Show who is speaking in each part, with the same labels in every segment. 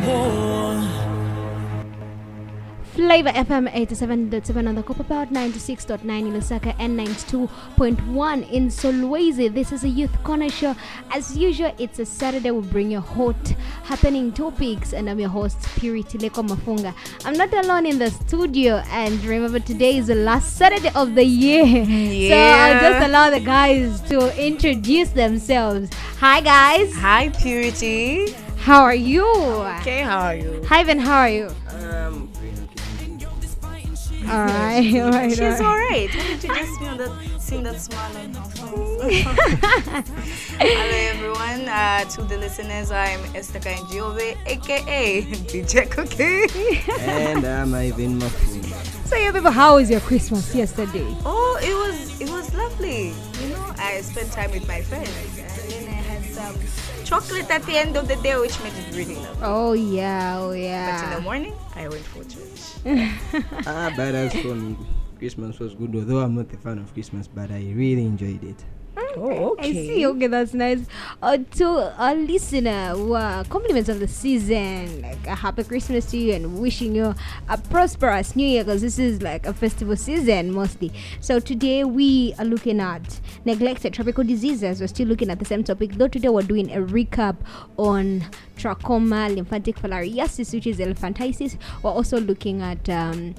Speaker 1: Oh. Flavor FM 87.7 on the Copperbelt 96.9 in Lusaka and 92.1 in Solwezi. This is a Youth Corner show. As usual, it's a Saturday. We bring you hot, happening topics, and I'm your host, Purity Leko Mafunga. I'm not alone in the studio, and remember, today is the last Saturday of the year. Yeah. So I'll just allow the guys to introduce themselves. Hi, guys.
Speaker 2: Hi, Purity.
Speaker 1: How are you?
Speaker 2: Okay, how are you?
Speaker 1: Hi, Ben. How are you?
Speaker 3: Um,
Speaker 1: All right. All right.
Speaker 2: She's
Speaker 1: all right.
Speaker 2: alright. Why did you just feel that, seeing that smile on? Hello, everyone. Uh, to the listeners, I'm Esther Kanjiove, aka DJ Cookie.
Speaker 3: and I'm Ivan Mafunga.
Speaker 1: So, yeah, people, how was your Christmas yesterday?
Speaker 2: Oh, it was it was lovely. You know, I spent time with my friends, and then I had some chocolate at the end of the day, which made it really lovely.
Speaker 1: Oh, yeah. Oh, yeah.
Speaker 2: But in the morning, I went for church.
Speaker 3: ah, but as for me, Christmas was good. Although I'm not a fan of Christmas, but I really enjoyed it.
Speaker 2: Oh,
Speaker 1: I see. Okay, that's nice. Uh, to our listener, uh, compliments of the season, like a happy Christmas to you, and wishing you a prosperous New Year, because this is like a festival season mostly. So today we are looking at neglected tropical diseases. We're still looking at the same topic, though today we're doing a recap on trachoma, lymphatic filariasis, which is elephantiasis. We're also looking at. Um,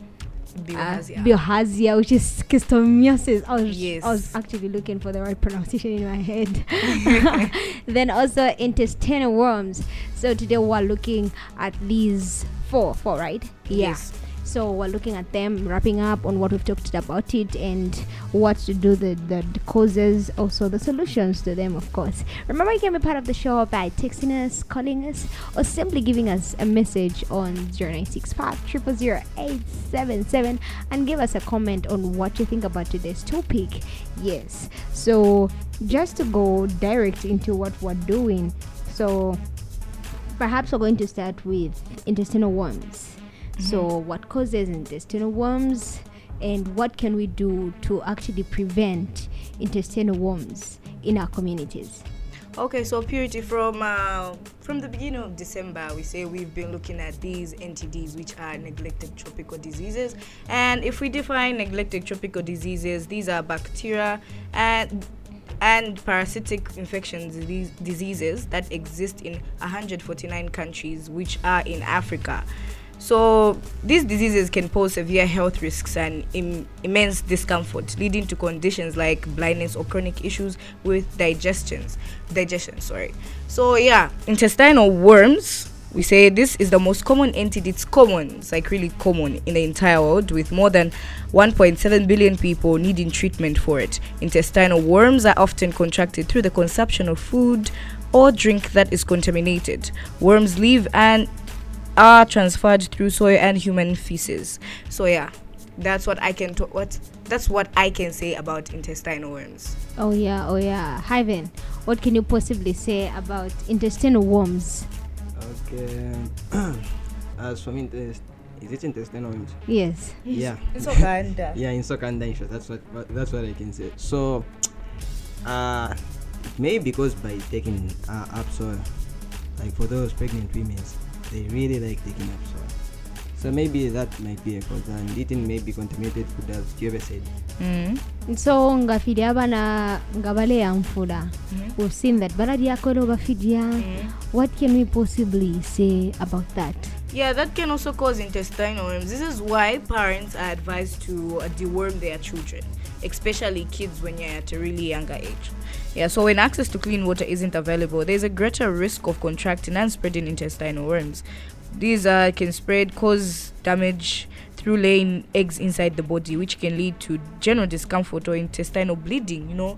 Speaker 1: uh,
Speaker 2: Bilharzia.
Speaker 1: bilharzia, which is schistosomiosis. I was,
Speaker 2: Yes.
Speaker 1: I was actually looking for the right pronunciation in my head. then also intestinal worms. So today we're looking at these four, four, right? Yeah.
Speaker 2: Yes.
Speaker 1: So we're looking at them, wrapping up on what we've talked about it and what to do, the, the, the causes, also the solutions to them, of course. Remember, you can be part of the show by texting us, calling us, or simply giving us a message on 0965 877 and give us a comment on what you think about today's topic. Yes. So just to go direct into what we're doing. So perhaps we're going to start with intestinal worms. So, mm-hmm. what causes intestinal worms, and what can we do to actually prevent intestinal worms in our communities?
Speaker 2: Okay, so purity from uh, from the beginning of December, we say we've been looking at these NTDs, which are neglected tropical diseases. And if we define neglected tropical diseases, these are bacteria and and parasitic infections diseases that exist in 149 countries, which are in Africa. So these diseases can pose severe health risks and Im- immense discomfort, leading to conditions like blindness or chronic issues with digestions, digestion. Sorry. So yeah, intestinal worms. We say this is the most common NTD. It's common. It's like really common in the entire world, with more than 1.7 billion people needing treatment for it. Intestinal worms are often contracted through the consumption of food or drink that is contaminated. Worms live and are transferred through soil and human feces. So yeah, that's what I can talk. What that's what I can say about intestinal worms.
Speaker 1: Oh, yeah, oh, yeah. Hyven, what can you possibly say about intestinal worms?
Speaker 3: Okay. as for me, intest- is it intestinal worms?
Speaker 1: Yes.
Speaker 3: Yeah.
Speaker 2: It's okay.
Speaker 3: Yeah, in soccer and short. That's what, what that's what I can say. So, uh, maybe because by taking uh, up soil, like for those pregnant women, they really like taking up soil. So maybe that might be a cause, and eating maybe contaminated food, as Kiyobe said.
Speaker 2: Mm.
Speaker 1: so nga fidi abana nga baleya nfula we've seen that baladyakolo bafidya what can we possibly say about that
Speaker 2: Yeah, that can also cause intestinal worms. This is why parents are advised to uh, deworm their children, especially kids when you're at a really younger age. Yeah, so when access to clean water isn't available, there's a greater risk of contracting and spreading intestinal worms. These uh, can spread, cause damage through laying eggs inside the body, which can lead to general discomfort or intestinal bleeding. You know.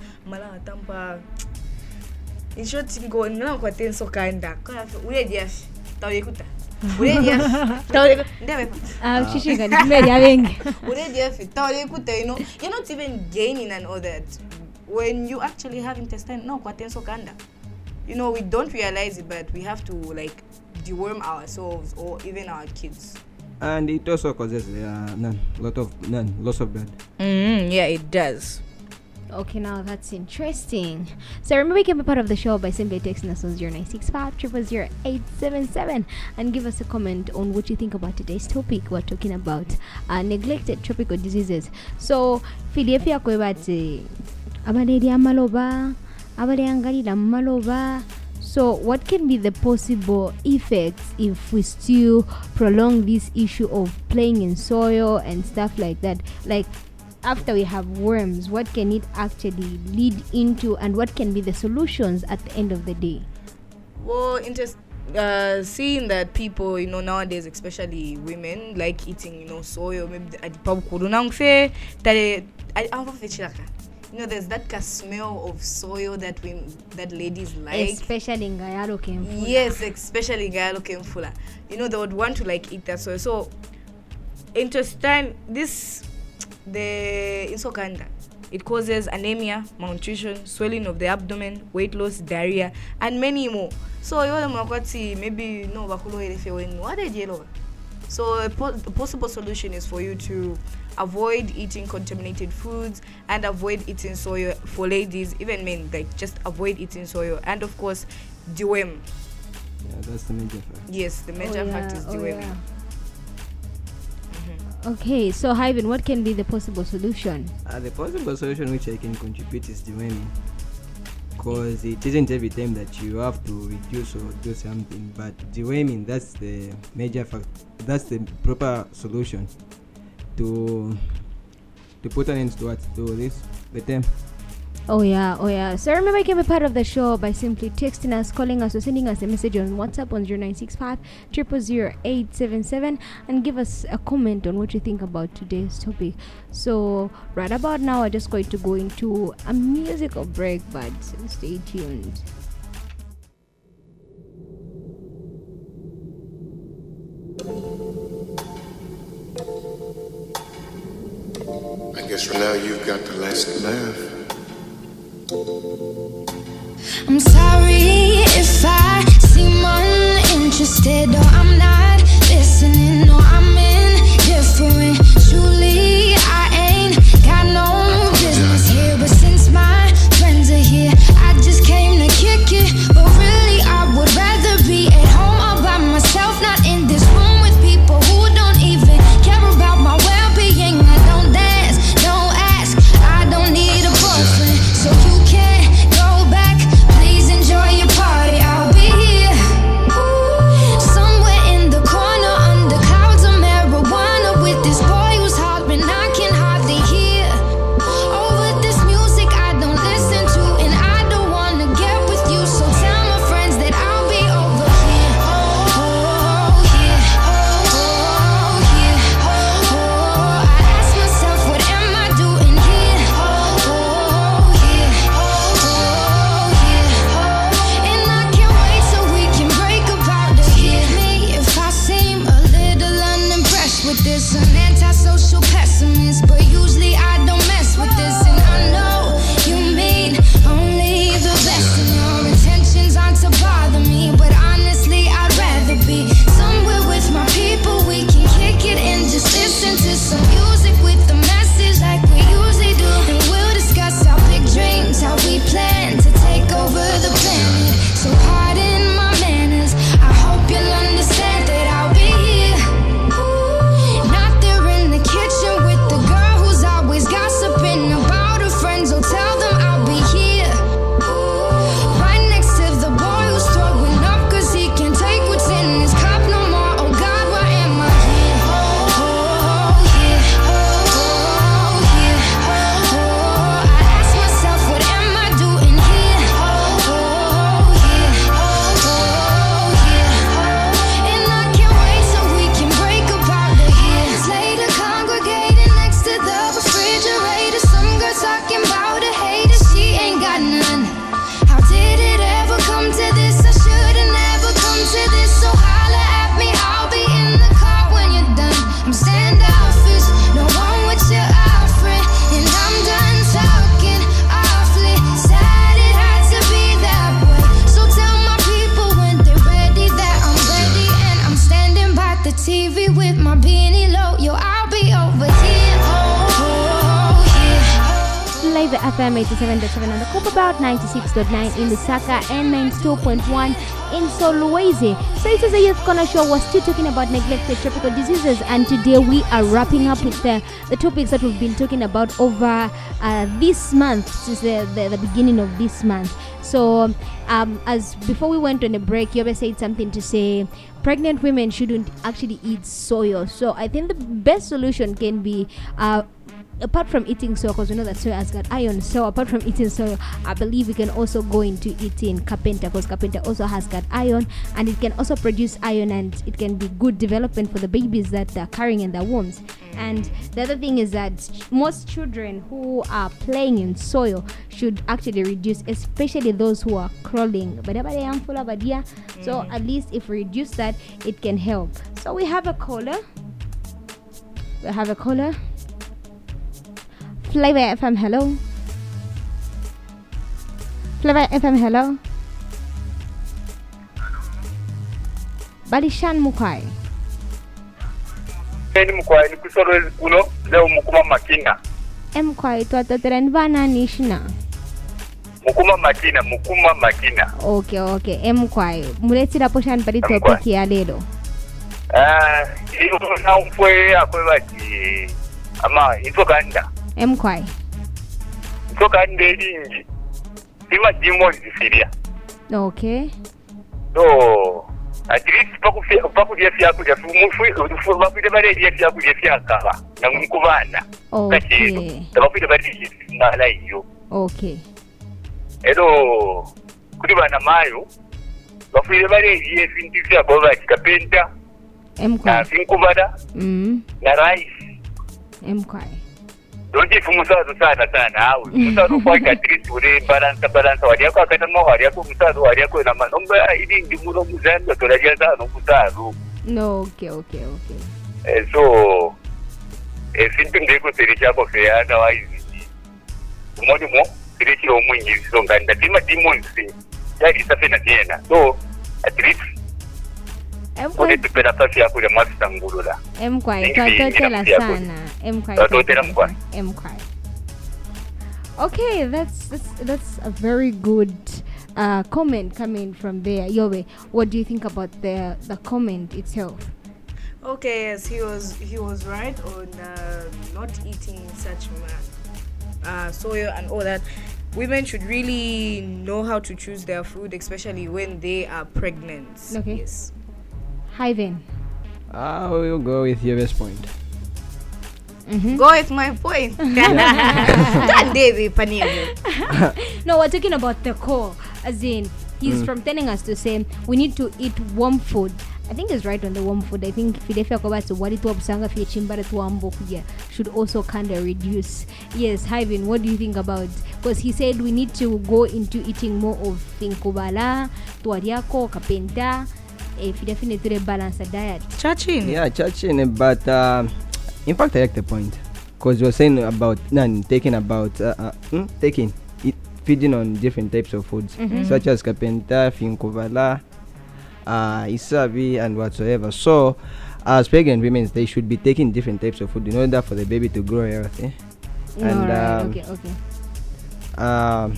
Speaker 2: In short, ngo nina kwaten so kanda. Kwa ule diash. Tawekuta. Ule diash. Tawekuta. Ndebe.
Speaker 1: Shishinga ndikumenya bengi
Speaker 2: Ule diash. Tawekuta. You know, you're not even gaining and all that when you actually have intestine. No, kwaten so kanda. You know, we don't realize it, but we have to like deworm ourselves or even our kids.
Speaker 3: And it also causes uh, none, lot of none, loss of blood.
Speaker 2: Mm, yeah, it does.
Speaker 1: Okay, now that's interesting. So remember, you can be part of the show by simply texting us on 0965 000 and give us a comment on what you think about today's topic. We're talking about uh, neglected tropical diseases. So, Philadelphia abaledi amaloba abaleangalira mu maloba so what can be the possible effects if we still prolong this issue of playing in soil and stuff like that like after we have worms what can it actually lead into and what can be the solutions at the end of the day
Speaker 2: Well, interest. Uh, seeing that people, you know, nowadays, especially women, like eating, you know, soy or maybe adipabukudu. Nangfe, that you know, there's that smell of soil that we that ladies like.
Speaker 1: especially ngayalo kemfula
Speaker 2: Yes, especially Galo Kemfula. You know, they would want to like eat that soil So, intestine, this, the insokanda, it causes anemia, malnutrition, swelling of the abdomen, weight loss, diarrhea, and many more. So, you mwakwati maybe no bakulo elefe when what did you So, a, po- a possible solution is for you to avoid eating contaminated foods and avoid eating soy for ladies, even men, like just avoid eating soy. And of course, deworm.
Speaker 3: Yeah, that's the major fact.
Speaker 2: Yes, the major
Speaker 1: Oh,
Speaker 2: fact
Speaker 1: yeah,
Speaker 2: is
Speaker 1: oh,
Speaker 2: deworming.
Speaker 1: yeah.
Speaker 2: Mhm.
Speaker 1: okay so Hyven, what can be the possible solution
Speaker 3: Uh, the possible solution which I can contribute is deworming. Because it isn't every time that you have to reduce or do something, but deworming that's the major fact. That's the proper solution to to put an end to to this the term.
Speaker 1: Oh yeah, oh yeah. So remember you can be part of the show by simply texting us, calling us, or sending us a message on WhatsApp on 0965 000 and give us a comment on what you think about today's topic. So right about now, we're just going to go into a musical break, but stay tuned.
Speaker 4: Guess for now you've got the last laugh.
Speaker 5: I'm sorry if I seem uninterested or I'm not listening or I'm indifferent. Truly,
Speaker 1: on 96.9 in Lusaka, and 92.1 in Solwezi. So it is a Youth Corner show. We're still talking about neglected tropical diseases, and today we are wrapping up with the, the topics that we've been talking about over uh, this month, since the, the, the beginning of this month. So, um, as before we went on a break, Yobe said something to say pregnant women shouldn't actually eat soya. So, I think the best solution can be. Uh, apart from eating soya, because we know that soya has got iron. So apart from eating soya, I believe we can also go into eating kapenta because kapenta also has got iron, and it can also produce iron, and it can be good development for the babies that they're carrying in their wombs. And the other thing is that most children who are playing in soil should actually reduce, especially those who are crawling. But I am full of idea, So mm. at least if we reduce that, it can help. So we have a caller. We have a caller. Flavor FM, hello. Flavor FM, hello. Balishan Mukai.
Speaker 6: Eni mukwai ni kusolo kuno leo mukuma makina
Speaker 1: Mkwai twatotera nivana nishina.
Speaker 6: mukuma makina mukuma makina
Speaker 1: Okay, okay. Mkwai. Muletsirapo shani pali topic ya lero.
Speaker 6: Ah, iyo naumfwe akwe bati ama emkwai
Speaker 1: nsoka
Speaker 6: nda eringi liba jimu nzisirya
Speaker 1: okay.
Speaker 6: So at least pakulya fyakulya bakwire balya
Speaker 1: fyakulya
Speaker 6: fyakaba namukubaana kakero tebakwire iyo.
Speaker 1: Okay.
Speaker 6: Ero kuli bana mayo bakwire balya ebintu fyakaba
Speaker 1: bakikapenta
Speaker 6: nafinkubala
Speaker 1: mm.
Speaker 6: na rice
Speaker 1: donjifu
Speaker 6: umusaza usana sana hawe umusaza ukwake atirisi uri balansa balansa wariya kwake atamo wariya ko umusaza wariya ko na manomba iri ndimuro muzanza toragiya sana umusaza
Speaker 1: no okay okay okay
Speaker 6: eh, so eh, sinto ndeko seri chako feyana waizizi umoni mo siri chiro mwinyirizo nganda dima demons yari safena tena so at least one
Speaker 1: Mkwai.
Speaker 6: tupera safi yako ya mafisa
Speaker 1: Mkwai.
Speaker 6: Thank you,
Speaker 1: Twatotela sana. Mkwai.
Speaker 6: Twatotela mkwai.
Speaker 1: Mkwai. Okay, that's that's that's a very good uh, comment coming from there. Yobe, what do you think about the the comment itself?
Speaker 2: Okay, yes, he was he was right on uh, not eating such ma- uh, soya and all that. Women should really know how to choose their food, especially when they are pregnant.
Speaker 1: Okay.
Speaker 2: Yes.
Speaker 1: Hi, Vin.
Speaker 3: I will go with your best point.
Speaker 1: Mm-hmm.
Speaker 2: Go with my point. That day we.
Speaker 1: No, we're talking about the core, as in he's mm. from telling us to say we need to eat warm food. I think he's right on the warm food. I think Philadelphia Kobatsu, what it was sanga fie chimbara tu ambo kuja should also kind of reduce. Yes, hyvin what do you think about? Because he said we need to go into eating more of thinkubala, twariako kapenta. If you definitely balance a diet.
Speaker 2: Chachin.
Speaker 3: Yeah, churching, but uh, in fact, I like the point because you're saying about none taking about uh, uh, hmm, taking it, feeding on different types of foods such as kapenta, finkovala, uh, isabi, and whatsoever. So, as pregnant women, they should be taking different types of food in order for the baby to grow healthy. And,
Speaker 1: Alright,
Speaker 3: um,
Speaker 1: okay, okay.
Speaker 3: Um,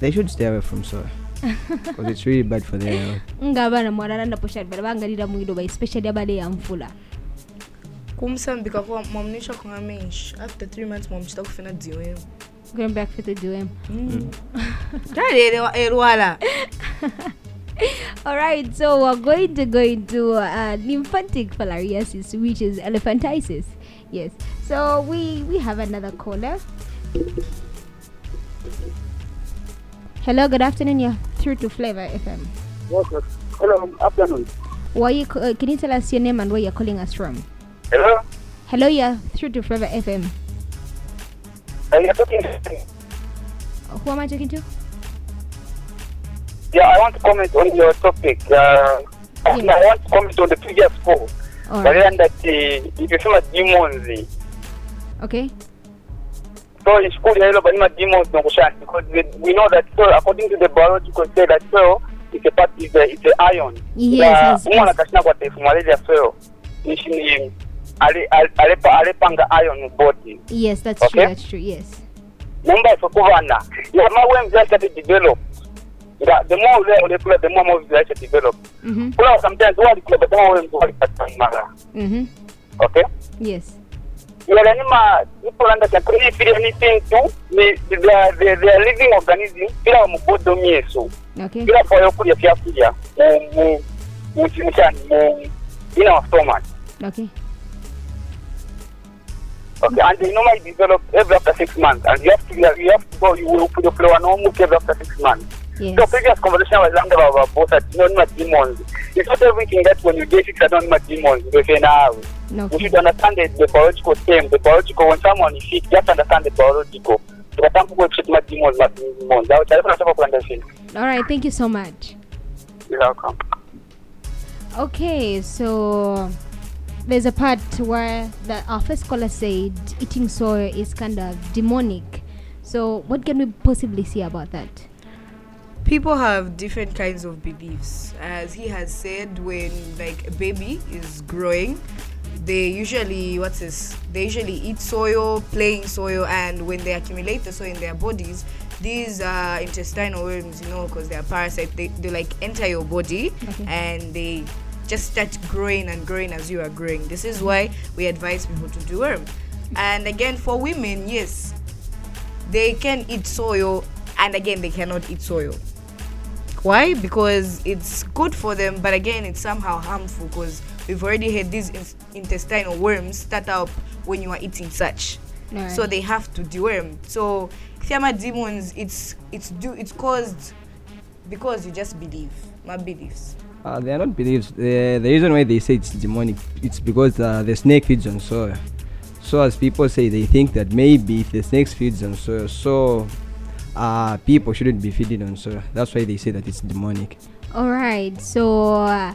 Speaker 3: they should stay away from soy because it's really bad for them their health.
Speaker 1: ngabana mwarara ndaposha barabangalira mwidoba especially abale yamfula
Speaker 2: kumsambika kwa mwamnisha kwa mensh after three months mwamchita kufina dziwe
Speaker 1: going back for the doem
Speaker 2: tadere erwala
Speaker 1: All right, so we're going to go into uh, lymphatic filariasis, which is elephantiasis. Yes. So we we have another caller. Hello, good afternoon. You're through to Flavor FM.
Speaker 6: Okay. Hello, afternoon.
Speaker 1: Why you? Uh, can you tell us your name and where you're calling us from?
Speaker 6: Hello?
Speaker 1: Hello, you're through to Flavor FM.
Speaker 6: Are you talking?
Speaker 1: Uh, Who am I talking to?
Speaker 6: Yeah, I want to comment on your topic. Uh,
Speaker 1: Yeah.
Speaker 6: I want to comment on the previous call.
Speaker 1: All
Speaker 6: But
Speaker 1: right.
Speaker 6: then that uh, ikisema demons.
Speaker 1: Okay.
Speaker 6: So ishukuri hilo balima demons no because we, we know that so according to the biological say that so it's a part is a, it's a iron.
Speaker 1: Yes,
Speaker 6: Na
Speaker 1: yes.
Speaker 6: kashina kwa tefu malaria so ale- alepa alepanga iron body.
Speaker 1: Yes, that's true. That's true. Yes.
Speaker 6: Number for kuvana yeah my when just to develop Yeah, the more ule ule kula the more more like to develop
Speaker 1: Mm-hmm.
Speaker 6: Well, sometimes kula but the more worms wali pata mara
Speaker 1: Mhm.
Speaker 6: okay
Speaker 1: Yes.
Speaker 6: Yala nima people understand kuri feel anything to they are they, they are living organism kila mu bodo mieso
Speaker 1: Okay.
Speaker 6: kila kwa yokulya byakulya mu mu mu kintu mu in our stomach
Speaker 1: Okay.
Speaker 6: Okay, and they normally develop every after six months, and you have to you have to go. You will put your flower no move every after six months.
Speaker 1: Yes.
Speaker 6: So previous conversation was under our both uh, you know demons. It's not everything that when you get it, I don't know demons. You say now. You should understand the, the biological term. The biological when someone is sick, just understand the biological. But some people treat my demons, not demons. I will try to understand.
Speaker 1: All right. Thank you so much.
Speaker 6: You're welcome.
Speaker 1: Okay, so there's a part where the our first caller said eating soy is kind of demonic. So what can we possibly say about that?
Speaker 2: People have different kinds of beliefs. As he has said when like a baby is growing they usually what's this they usually eat soil plain soil and when they accumulate the soil in their bodies these uh, intestinal worms you know because they are parasites. They, they like enter your body
Speaker 1: Okay.
Speaker 2: and they just start growing and growing as you are growing. This is why we advise people to do worm. And again for women yes they can eat soil and again they cannot eat soil why because it's good for them but again it's somehow harmful because we've already had these in- intestinal worms start up when you are eating such
Speaker 1: Alright.
Speaker 2: so they have to deworm so Thiama demons it's it's do it's caused because you just believe my beliefs
Speaker 3: Uh, they are not beliefs. The, the reason why they say it's demonic, it's because uh, the snake feeds on soil. So as people say, they think that maybe if the snake feeds on soil, so uh, people shouldn't be feeding on soil. That's why they say that it's demonic.
Speaker 1: All right. So uh,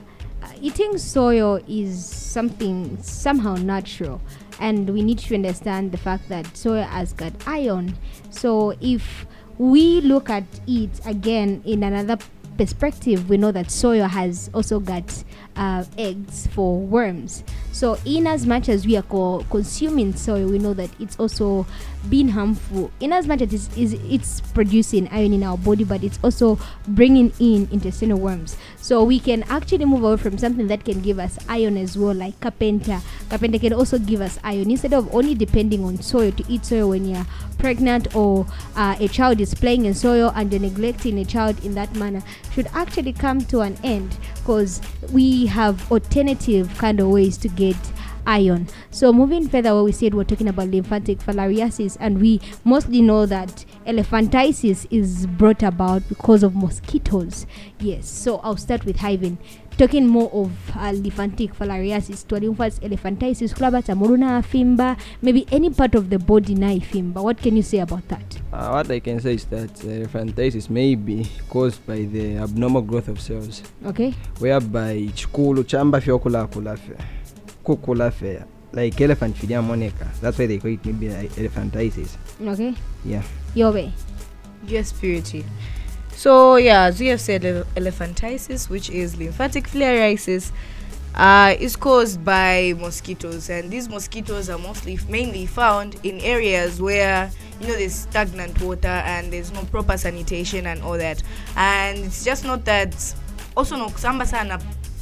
Speaker 1: eating soil is something somehow natural, and we need to understand the fact that soil has got iron. So if we look at it again in another perspective, we know that soil has also got uh, eggs for worms. So, in as much as we are co- consuming soil, we know that it's also being harmful. In as much as it's, is it's producing iron in our body, but it's also bringing in intestinal worms. So, we can actually move away from something that can give us iron as well, like kapenta. Kapenta can also give us iron instead of only depending on soil to eat soil when you're pregnant or uh, a child is playing in soil and you're neglecting a child in that manner should actually come to an end because we have alternative kind of ways to get iron so moving further where we said we're talking about lymphatic filariasis and we mostly know that elephantiasis is brought about because of mosquitoes. Yes so i'll start with hiving. talking more of uh, lymphatic filariasis twalimfas elephantiasis kulabata muruna fimba, maybe any part of the body na fimba. what can you say about that?
Speaker 3: Uh, what I can say is that elephantiasis may be caused by the abnormal growth of cells,
Speaker 1: okay.
Speaker 3: Whereby chikulu chamba fyokulakula kukula fe like elephant filia monica. That's why they call it maybe like elephantiasis.
Speaker 1: okay
Speaker 3: Yeah.
Speaker 1: yobe
Speaker 2: Yes, purity. So yeah, as we have said, ele- elephantiasis, which is lymphatic filariasis, uh, is caused by mosquitoes, and these mosquitoes are mostly mainly found in areas where you know there's stagnant water and there's no proper sanitation and all that. And it's just not that. Also, no samba sana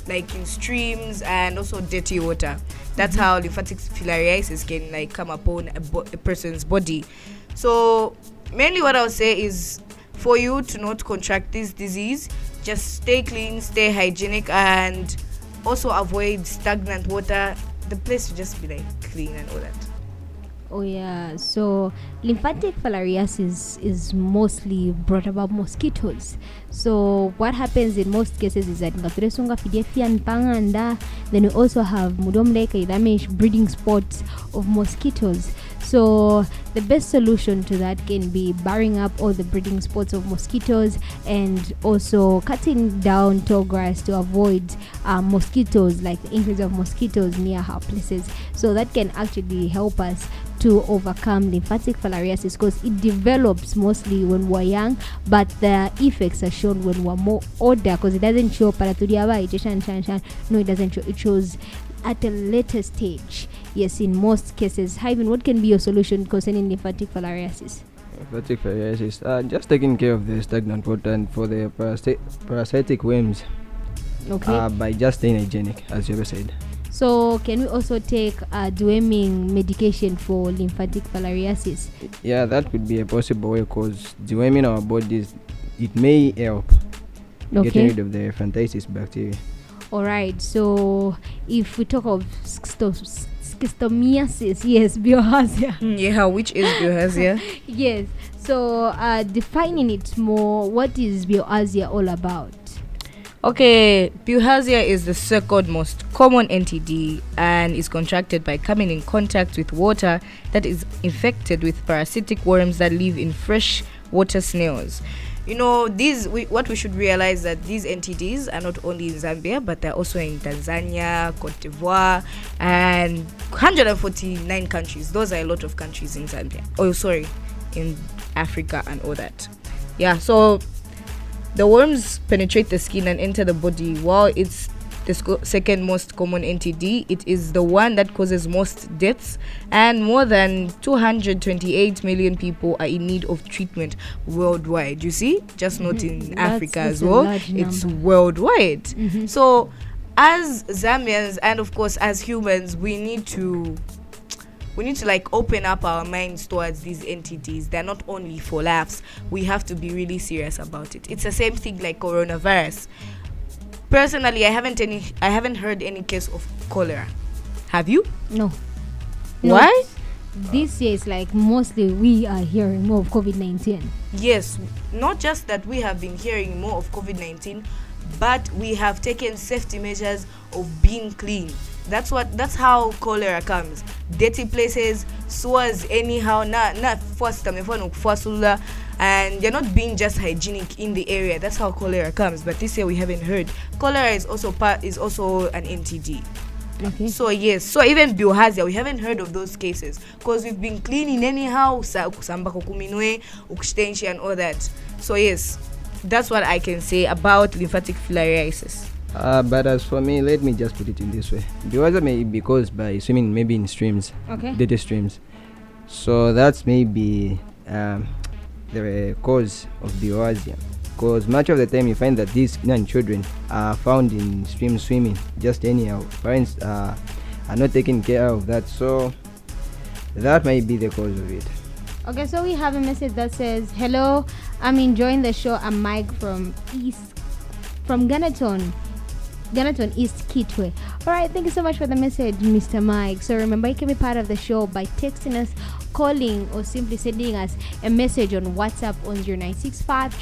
Speaker 2: like in streams and also dirty water. That's mm-hmm. how lymphatic filariasis can like come upon a, bo- a person's body. So mainly what I would say is for you to not contract this disease, just stay clean, stay hygienic, and also avoid stagnant water. The place should just be like clean and all that.
Speaker 1: Oh yeah, so lymphatic filariasis is mostly brought about mosquitoes. So what happens in most cases is that ngaturesunga panganda, then we also have mudomleka damage breeding spots of mosquitoes. So the best solution to that can be barring up all the breeding spots of mosquitoes and also cutting down tall grass to avoid uh, mosquitoes, like the increase of mosquitoes near our places. So that can actually help us to overcome lymphatic filariasis because it develops mostly when we're young, but the effects are shown when we're more older because it doesn't show paratudiaba, it shan, shan, shan. no, it doesn't show. It shows at a later stage. Yes, in most cases. Hyven, what can be your solution concerning lymphatic filariasis?
Speaker 3: lymphatic filariasis. Uh, just taking care of the stagnant water and for the parasite, parasitic worms
Speaker 1: Okay.
Speaker 3: uh, by just staying hygienic, as you ever said.
Speaker 1: So can we also take uh, deworming medication for lymphatic filariasis?
Speaker 3: Yeah, that could be a possible way because deworming our bodies, it may help getting rid of the elephantiasis bacteria.
Speaker 1: All right. So if we talk of schisto- schistomiasis, yes, bioharzia.
Speaker 2: Mm, Yeah, which is Bilharzia?
Speaker 1: yes. So uh, defining it more, what is bioharzia all about?
Speaker 2: Okay, Bilharzia is the second most common NTD and is contracted by coming in contact with water that is infected with parasitic worms that live in fresh water snails. You know, these we, what we should realize that these NTDs are not only in Zambia but they're also in Tanzania, Cote d'Ivoire, and 149 countries. Those are a lot of countries in Zambia. Oh, sorry, in Africa and all that. Yeah, so the worms penetrate the skin and enter the body. While it's the sco- second most common NTD, it is the one that causes most deaths, and more than 228 million people are in need of treatment worldwide. You see, just not in
Speaker 1: Mm-hmm. That's-
Speaker 2: Africa
Speaker 1: that's
Speaker 2: as well, it's worldwide.
Speaker 1: Mhm.
Speaker 2: So, as Zambians and of course as humans, we need to we need to like open up our minds towards these NTDs. They're not only for laughs. We have to be really serious about it. It's the same thing like coronavirus. Personally, I haven't any I haven't heard any case of cholera. Have you?
Speaker 1: No. No,
Speaker 2: Why?
Speaker 1: This year is like mostly we are hearing more of COVID 19.
Speaker 2: Yes, not just that we have been hearing more of COVID 19, but we have taken safety measures of being clean. That's what that's how cholera comes. Dirty places, sewers anyhow, not not first and you're not being just hygienic in the area. That's how cholera comes. But this year we haven't heard. Cholera is also part is also an NTD.
Speaker 1: Okay.
Speaker 2: So yes, so even biohazia, we haven't heard of those cases because we've been cleaning anyhow, sa- kusamba kukuminwe, and all that. So yes, that's what I can say about lymphatic filariasis.
Speaker 3: Uh, but as for me, let me just put it in this way. The Biohaza may be caused by swimming maybe in streams,
Speaker 1: Okay.
Speaker 3: dirty streams. So that's maybe um, the cause of biohaza. Because much of the time you find that these young children are found in stream swimming just anyhow. Parents uh, are not taking care of that. So that might be the cause of it.
Speaker 1: Okay, so we have a message that says, "Hello, I'm enjoying the show. I'm Mike from East, from Garneton, Garneton East Kitwe. All right, thank you so much for the message, Mr. Mike. So remember, you can be part of the show by texting us, calling, or simply sending us a message on WhatsApp on 0965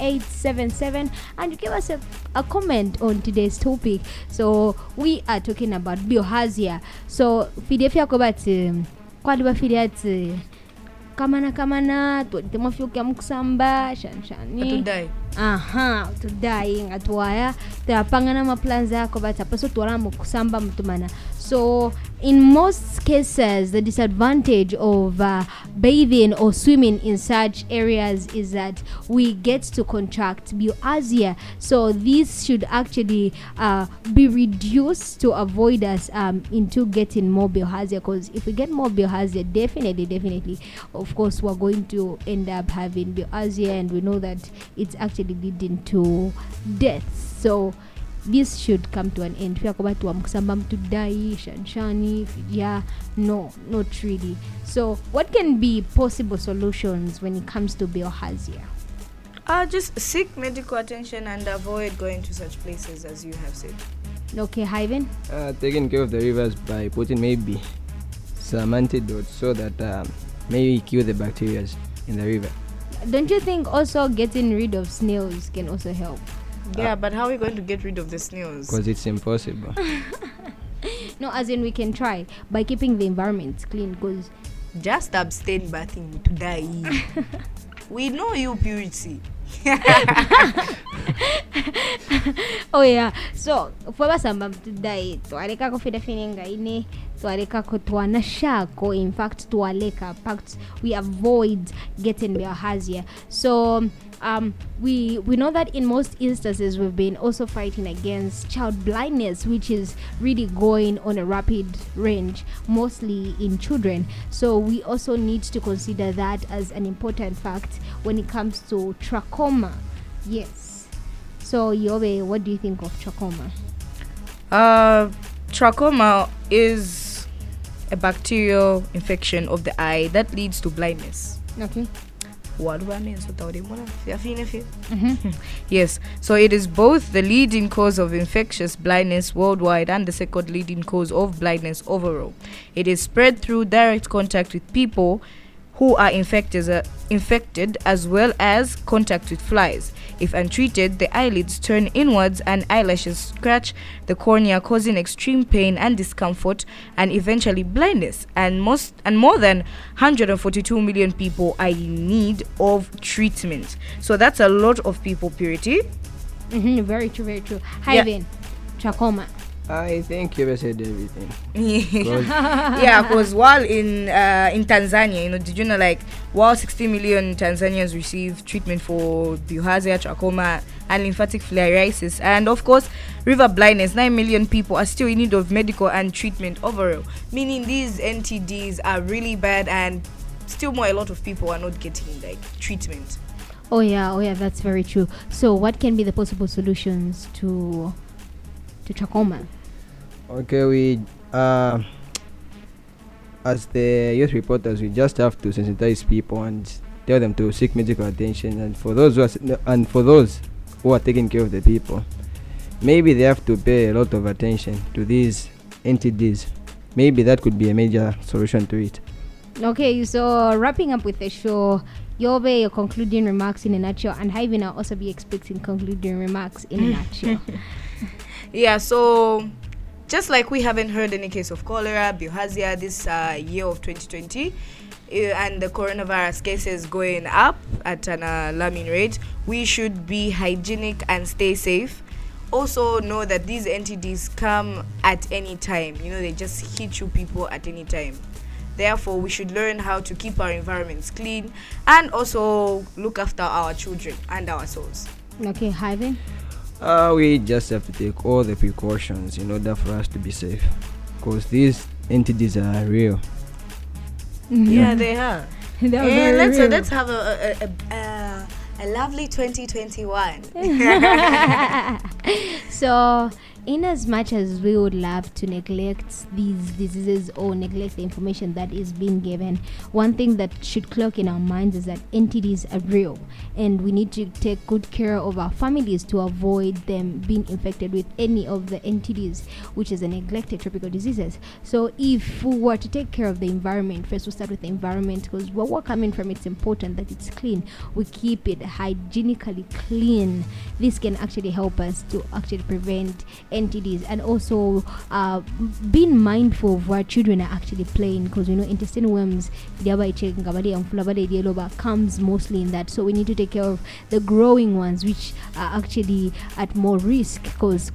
Speaker 1: 877 and you give us a, a comment on today's topic. So we are talking about biohazia. So PDF yako bati kwali kamana kamana twalite mwafyuka
Speaker 2: amukusamba
Speaker 1: shanshani tudai ngatwaya twapangana maplans yako batapaso twala mukusamba mtumana so in most cases the disadvantage of uh, bathing or swimming in such areas is that we get to contract bioharzia so this should actually uh, be reduced to avoid us um, into getting more bioharzia because if we get more bioharzia definitely definitely of course we're going to end up having bioharzia and we know that it's actually leading to death. So this should come to an end fyako batu wamukusamba mtudai shanshani yeah no not really so what can be possible solutions when it comes to bioharzia
Speaker 2: Uh, just seek medical attention and avoid going to such places as you have said.
Speaker 1: okay Hyven?
Speaker 3: uh, taking care of the rivers by putting maybe some antidotes so that um, maybe kill the bacteria in the river.
Speaker 1: don't you think also getting rid of snails can also help
Speaker 2: Yeah, but how are we going to get rid of the snails?
Speaker 3: Because it's impossible.
Speaker 1: no as in we can try by keeping the environment clean because
Speaker 2: Just abstain bathing to die. we know you purity.
Speaker 1: oh yeah so fwe basamba mutudai twalekako fida fininga ine twalekako twanashako in fact twaleka fact we avoid getting bioharzia so um, we we know that in most instances we've been also fighting against child blindness, which is really going on a rapid range, mostly in children. So we also need to consider that as an important fact when it comes to trachoma. Yes. So Yobe, what do you think of trachoma?
Speaker 2: Uh, trachoma is a bacterial infection of the eye that leads to blindness.
Speaker 1: Okay. Mm-hmm.
Speaker 2: Yes, so it is both the leading cause of infectious blindness worldwide and the second leading cause of blindness overall. It is spread through direct contact with people who are infected, uh, infected as well as contact with flies. If untreated, the eyelids turn inwards and eyelashes scratch the cornea, causing extreme pain and discomfort, and eventually blindness. And most and more than 142 million people are in need of treatment. So that's a lot of people. Purity.
Speaker 1: Mm-hmm. Very true. Very true.
Speaker 2: Yeah.
Speaker 1: Hyven, trachoma.
Speaker 3: I think you have said everything.
Speaker 2: yeah, because while in uh, in Tanzania, you know, did you know like while 60 million Tanzanians receive treatment for bilharzia, trachoma, and lymphatic filariasis, and of course river blindness, 9 million people are still in need of medical and treatment overall. Meaning these NTDs are really bad, and still more a lot of people are not getting like treatment.
Speaker 1: Oh yeah, oh yeah, that's very true. So, what can be the possible solutions to to trachoma?
Speaker 3: Okay, we uh, as the youth reporters, we just have to sensitize people and tell them to seek medical attention. And for those who are, and for those who are taking care of the people, maybe they have to pay a lot of attention to these NTDs. Maybe that could be a major solution to it.
Speaker 1: Okay, so wrapping up with the show, Yobe, your concluding remarks in a nutshell, and Hyven, I'll also be expecting concluding remarks in a nutshell.
Speaker 2: Yeah, so just like we haven't heard any case of cholera, bilharzia this uh, year of 2020, uh, and the coronavirus cases going up at an alarming rate, we should be hygienic and stay safe. Also, know that these NTDs come at any time. You know, they just hit you people at any time. Therefore, we should learn how to keep our environments clean and also look after our children and ourselves.
Speaker 1: okay, Hyven.
Speaker 3: Uh, we just have to take all the precautions in order for us to be safe. Because these NTDs are real.
Speaker 2: Yeah, they are.
Speaker 1: They're
Speaker 2: And
Speaker 1: very
Speaker 2: let's, uh, let's have a, a, a, a, a lovely 2021.
Speaker 1: so in as much as we would love to neglect these diseases or neglect the information that is being given one thing that should clock in our minds is that NTDs are real and we need to take good care of our families to avoid them being infected with any of the NTDs which is a neglected tropical diseases. So if we were to take care of the environment first we'll start with the environment because where we're coming from it's important that it's clean. We keep it hygienically clean. This can actually help us to actually prevent NTDs and also uh, being mindful of where children are actually playing because you know intestine worms comes mostly in that. So we need to take care of the growing ones which are actually at more risk because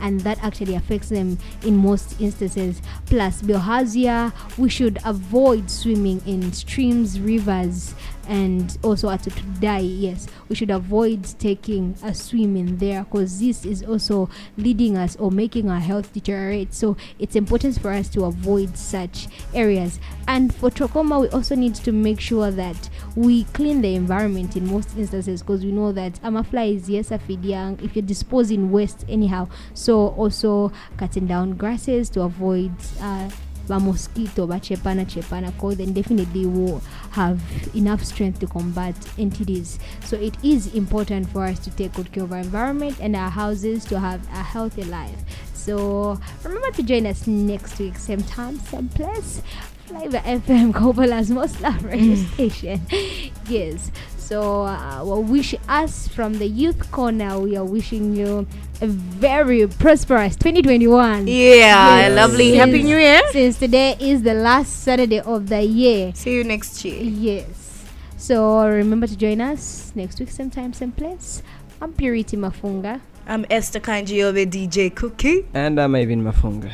Speaker 1: and that actually affects them in most instances. Plus bilharzia we should avoid swimming in streams rivers and also at to die yes. We should avoid taking a swim in there because this is also leading us or making our health deteriorate. So it's important for us to avoid such areas. And for trachoma we also need to make sure that we clean the environment in most instances because we know that amafly is yes a feed young. If you're disposing waste anyhow so also cutting down grasses to avoid uh, mosquito bachepana chepana cause then definitely will have enough strength to combat NTDs so it is important for us to take good care of our environment and our houses to have a healthy life so remember to join us next week same time same place Flavor FM Kobola's most loved radio mm. station. Yes. So uh, well, wish us from the youth corner. We are wishing you a very prosperous 2021.
Speaker 2: Yeah,
Speaker 1: Yes.
Speaker 2: lovely. Happy New Year.
Speaker 1: Since today is the last Saturday of the year.
Speaker 2: See you next year.
Speaker 1: Yes. So remember to join us next week, same time, same place. I'm Purity Mafunga.
Speaker 2: I'm Esther Kanji of DJ Cookie.
Speaker 3: And I'm Ivan Mafunga.